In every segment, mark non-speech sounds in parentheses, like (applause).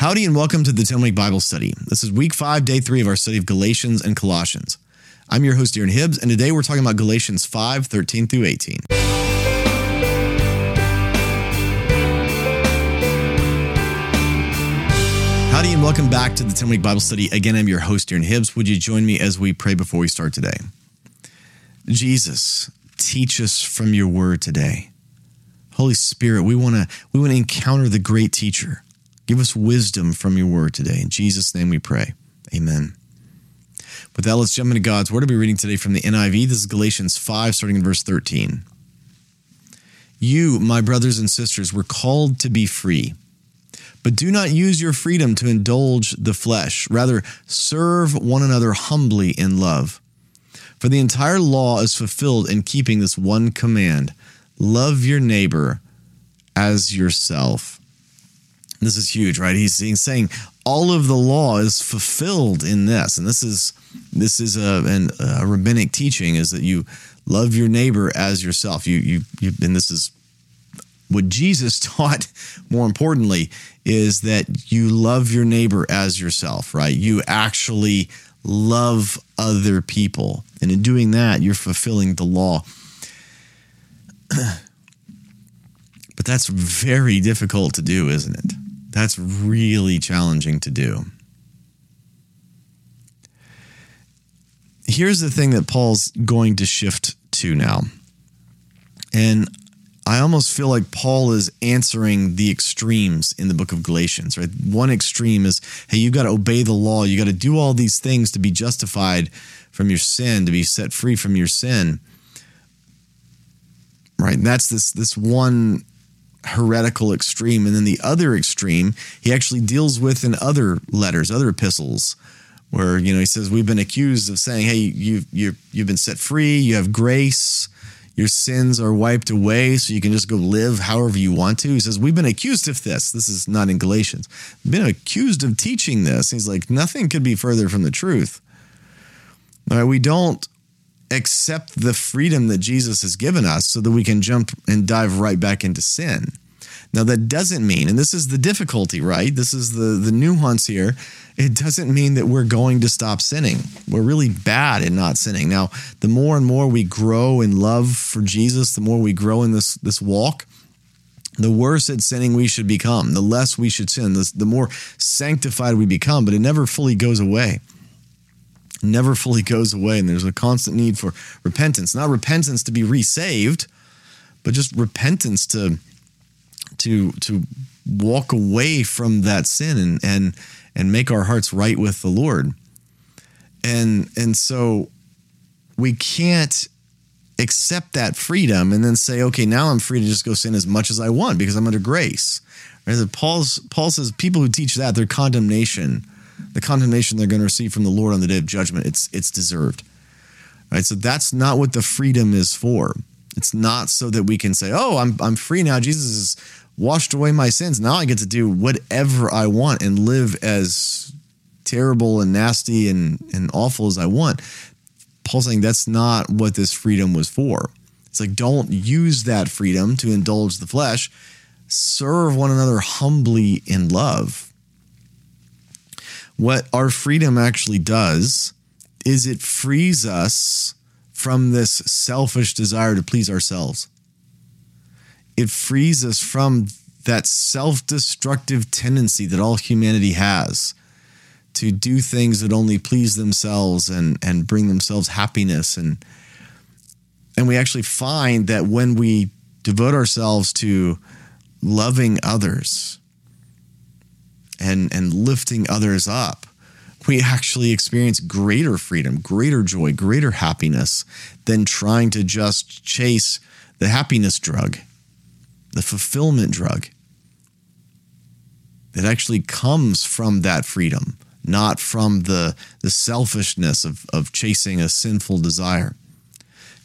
Howdy and welcome to the 10 week Bible study. This is week five, day three of our study of Galatians and Colossians. I'm your host, Darren Hibbs, and today we're talking about Galatians 5 13 through 18. Howdy and welcome back to the 10 week Bible study. Again, I'm your host, Darren Hibbs. Would you join me as we pray before we start today? Jesus, teach us from your word today. Holy Spirit, we want to we want to encounter the great teacher Give us wisdom from your word today. In Jesus' name we pray. Amen. With that, let's jump into God's word. I'll be reading today from the NIV. This is Galatians 5, starting in verse 13. You, my brothers and sisters, were called to be free. But do not use your freedom to indulge the flesh. Rather, serve one another humbly in love. For the entire law is fulfilled in keeping this one command love your neighbor as yourself. This is huge, right? He's, he's saying all of the law is fulfilled in this, and this is this is a, an, a rabbinic teaching is that you love your neighbor as yourself. You you you, and this is what Jesus (laughs) taught. More importantly, is that you love your neighbor as yourself, right? You actually love other people, and in doing that, you're fulfilling the law. (clears throat) but that's very difficult to do, isn't it? That's really challenging to do. Here's the thing that Paul's going to shift to now. And I almost feel like Paul is answering the extremes in the book of Galatians, right? One extreme is, hey, you got to obey the law. You got to do all these things to be justified from your sin, to be set free from your sin. Right? And that's this this one heretical extreme. And then the other extreme, he actually deals with in other letters, other epistles, where you know he says we've been accused of saying, "Hey, you you you've been set free, you have grace." Your sins are wiped away, so you can just go live however you want to. He says, We've been accused of this. This is not in Galatians. Been accused of teaching this. He's like, Nothing could be further from the truth. All right, we don't accept the freedom that Jesus has given us so that we can jump and dive right back into sin. Now that doesn't mean, and this is the difficulty, right? This is the the nuance here. It doesn't mean that we're going to stop sinning. We're really bad at not sinning. Now, the more and more we grow in love for Jesus, the more we grow in this this walk, the worse at sinning we should become. The less we should sin, the, the more sanctified we become. But it never fully goes away never fully goes away. And there's a constant need for repentance. Not repentance to be resaved, but just repentance to to to walk away from that sin and and and make our hearts right with the Lord. And and so we can't accept that freedom and then say, okay, now I'm free to just go sin as much as I want because I'm under grace. Right? Paul's Paul says people who teach that, their condemnation the condemnation they're going to receive from the Lord on the day of judgment. It's it's deserved. Right? So that's not what the freedom is for. It's not so that we can say, "Oh, I'm I'm free now. Jesus has washed away my sins. Now I get to do whatever I want and live as terrible and nasty and and awful as I want." Paul's saying that's not what this freedom was for. It's like don't use that freedom to indulge the flesh. Serve one another humbly in love what our freedom actually does is it frees us from this selfish desire to please ourselves. It frees us from that self destructive tendency that all humanity has to do things that only please themselves and, and bring themselves happiness. And, and we actually find that when we devote ourselves to loving others, and and lifting others up we actually experience greater freedom greater joy greater happiness than trying to just chase the happiness drug the fulfillment drug. That actually comes from that freedom not from the the selfishness of of chasing a sinful desire.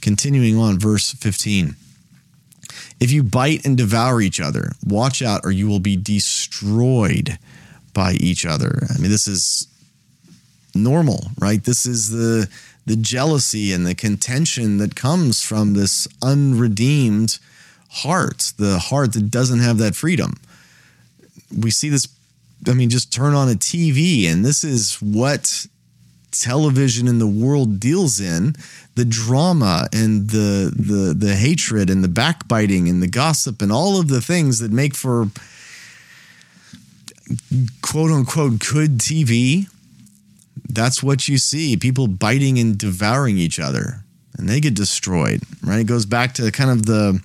Continuing on verse 15 if you bite and devour each other watch out or you will be destroyed by each other. I mean, this is normal, right? This is the the jealousy and the contention that comes from this unredeemed heart, the heart that doesn't have that freedom. We see this I mean, just turn on a TV, and this is what television in the world deals in the drama and the the the hatred and the backbiting and the gossip and all of the things that make for quote unquote good TV that's what you see people biting and devouring each other and they get destroyed right it goes back to kind of the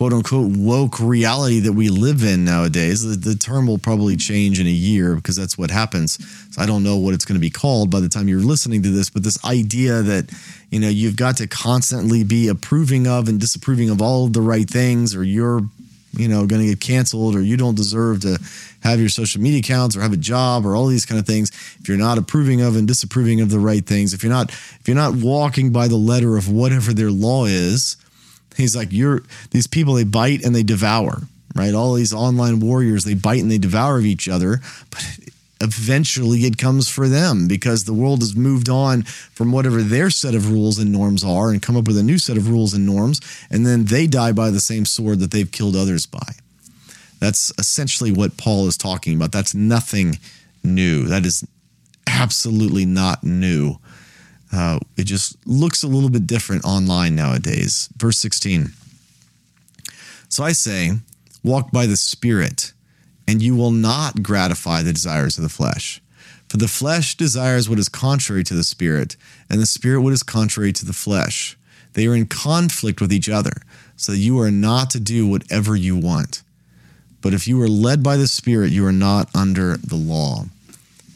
quote unquote woke reality that we live in nowadays. The, the, term will probably change in a year because that's what happens. So I don't know what it's going to be called by the time you're listening to this, but this idea that, you know, you've got to constantly be approving of and disapproving of all of the right things or you're, you know, going to get canceled or you don't deserve to have your social media accounts or have a job or all these kind of things. If you're not approving of and disapproving of the right things, if you're not, if you're not walking by the letter of whatever their law is, He's like, you're these people, they bite and they devour, right? All these online warriors, they bite and they devour each other, but eventually it comes for them because the world has moved on from whatever their set of rules and norms are and come up with a new set of rules and norms. And then they die by the same sword that they've killed others by. That's essentially what Paul is talking about. That's nothing new. That is absolutely not new. Uh, it just looks a little bit different online nowadays. Verse 16. So I say, walk by the Spirit, and you will not gratify the desires of the flesh. For the flesh desires what is contrary to the Spirit, and the Spirit what is contrary to the flesh. They are in conflict with each other, so that you are not to do whatever you want. But if you are led by the Spirit, you are not under the law.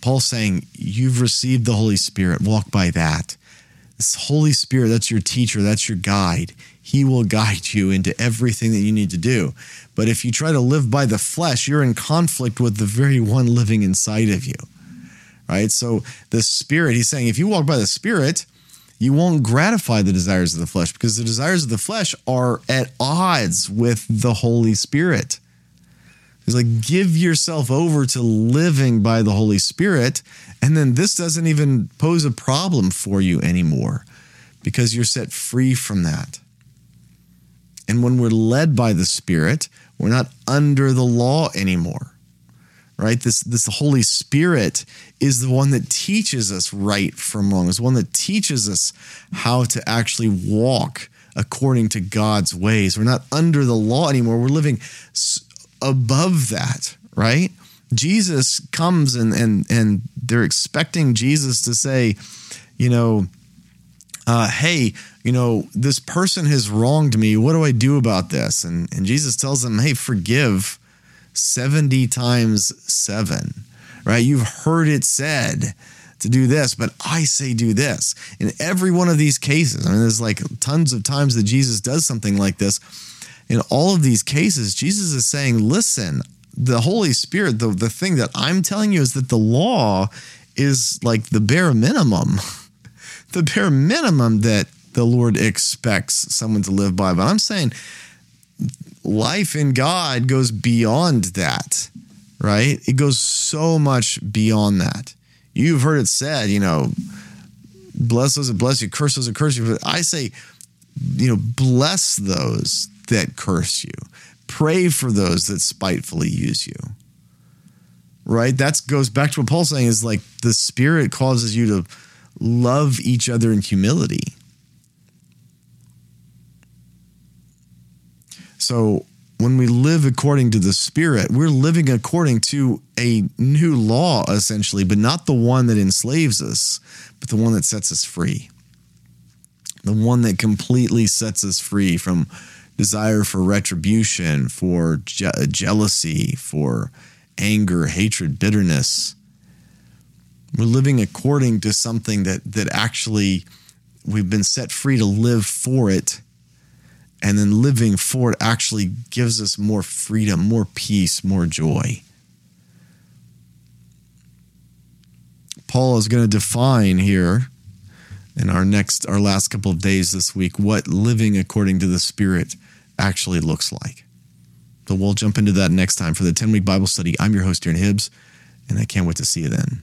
Paul's saying, You've received the Holy Spirit, walk by that. This Holy Spirit, that's your teacher, that's your guide. He will guide you into everything that you need to do. But if you try to live by the flesh, you're in conflict with the very one living inside of you. Right? So the Spirit, he's saying, if you walk by the Spirit, you won't gratify the desires of the flesh because the desires of the flesh are at odds with the Holy Spirit. He's like, give yourself over to living by the Holy Spirit. And then this doesn't even pose a problem for you anymore because you're set free from that. And when we're led by the Spirit, we're not under the law anymore. Right? This this Holy Spirit is the one that teaches us right from wrong. Is one that teaches us how to actually walk according to God's ways. We're not under the law anymore. We're living above that, right? Jesus comes and and and they're expecting Jesus to say, you know, uh, hey, you know, this person has wronged me. What do I do about this? And and Jesus tells them, hey, forgive 70 times 7. Right? You've heard it said to do this, but I say do this. In every one of these cases, I mean, there's like tons of times that Jesus does something like this in all of these cases, Jesus is saying, listen, the Holy Spirit, the, the thing that I'm telling you is that the law is like the bare minimum, (laughs) the bare minimum that the Lord expects someone to live by. But I'm saying life in God goes beyond that, right? It goes so much beyond that. You've heard it said, you know, bless those that bless you, curse those that curse you. But I say, you know, bless those that curse you. Pray for those that spitefully use you. Right? That goes back to what Paul's saying is like the Spirit causes you to love each other in humility. So when we live according to the Spirit, we're living according to a new law, essentially, but not the one that enslaves us, but the one that sets us free. The one that completely sets us free from desire for retribution, for je- jealousy, for anger, hatred, bitterness. We're living according to something that that actually we've been set free to live for it. And then living for it actually gives us more freedom, more peace, more joy. Paul is going to define here in our next our last couple of days this week what living according to the spirit actually looks like. So we'll jump into that next time for the 10 week Bible study. I'm your host, Darren Hibbs, and I can't wait to see you then.